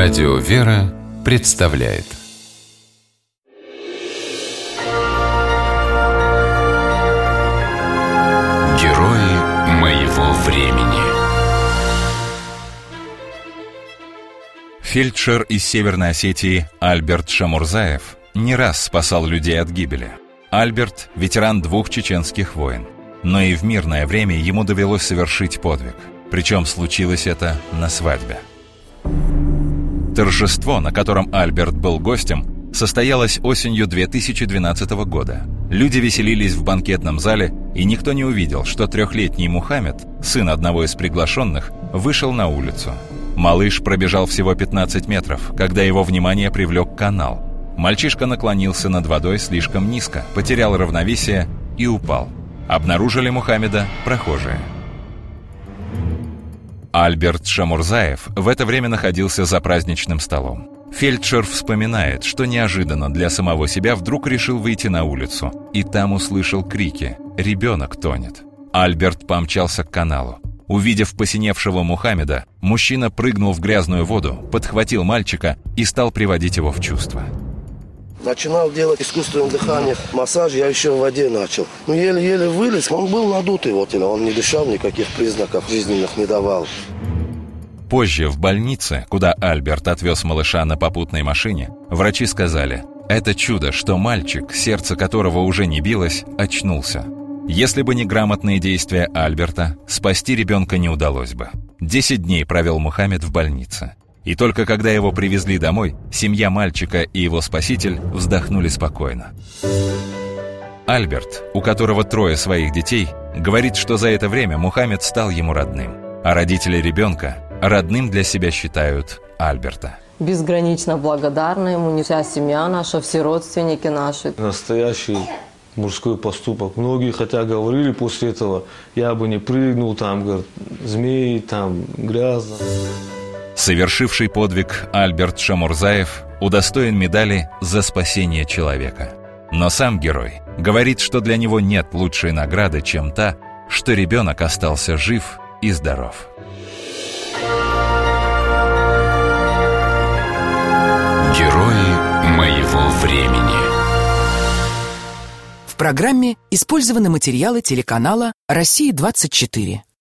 Радио «Вера» представляет Герои моего времени Фельдшер из Северной Осетии Альберт Шамурзаев не раз спасал людей от гибели. Альберт – ветеран двух чеченских войн. Но и в мирное время ему довелось совершить подвиг. Причем случилось это на свадьбе. Торжество, на котором Альберт был гостем, состоялось осенью 2012 года. Люди веселились в банкетном зале, и никто не увидел, что трехлетний Мухаммед, сын одного из приглашенных, вышел на улицу. Малыш пробежал всего 15 метров, когда его внимание привлек канал. Мальчишка наклонился над водой слишком низко, потерял равновесие и упал. Обнаружили Мухаммеда прохожие. Альберт Шамурзаев в это время находился за праздничным столом. Фельдшер вспоминает, что неожиданно для самого себя вдруг решил выйти на улицу, и там услышал крики «Ребенок тонет». Альберт помчался к каналу. Увидев посиневшего Мухаммеда, мужчина прыгнул в грязную воду, подхватил мальчика и стал приводить его в чувство. Начинал делать искусственное дыхание, массаж я еще в воде начал. Ну, еле-еле вылез, он был надутый, вот, он не дышал, никаких признаков жизненных не давал. Позже в больнице, куда Альберт отвез малыша на попутной машине, врачи сказали, это чудо, что мальчик, сердце которого уже не билось, очнулся. Если бы не грамотные действия Альберта, спасти ребенка не удалось бы. Десять дней провел Мухаммед в больнице. И только когда его привезли домой, семья мальчика и его спаситель вздохнули спокойно. Альберт, у которого трое своих детей, говорит, что за это время Мухаммед стал ему родным, а родители ребенка родным для себя считают Альберта. Безгранично благодарна ему вся семья наша, все родственники наши. Настоящий мужской поступок. Многие хотя говорили после этого, я бы не прыгнул, там, говорят, змеи, там, грязно. Совершивший подвиг Альберт Шамурзаев удостоен медали за спасение человека. Но сам герой говорит, что для него нет лучшей награды, чем та, что ребенок остался жив и здоров. Герои моего времени В программе использованы материалы телеканала «Россия-24».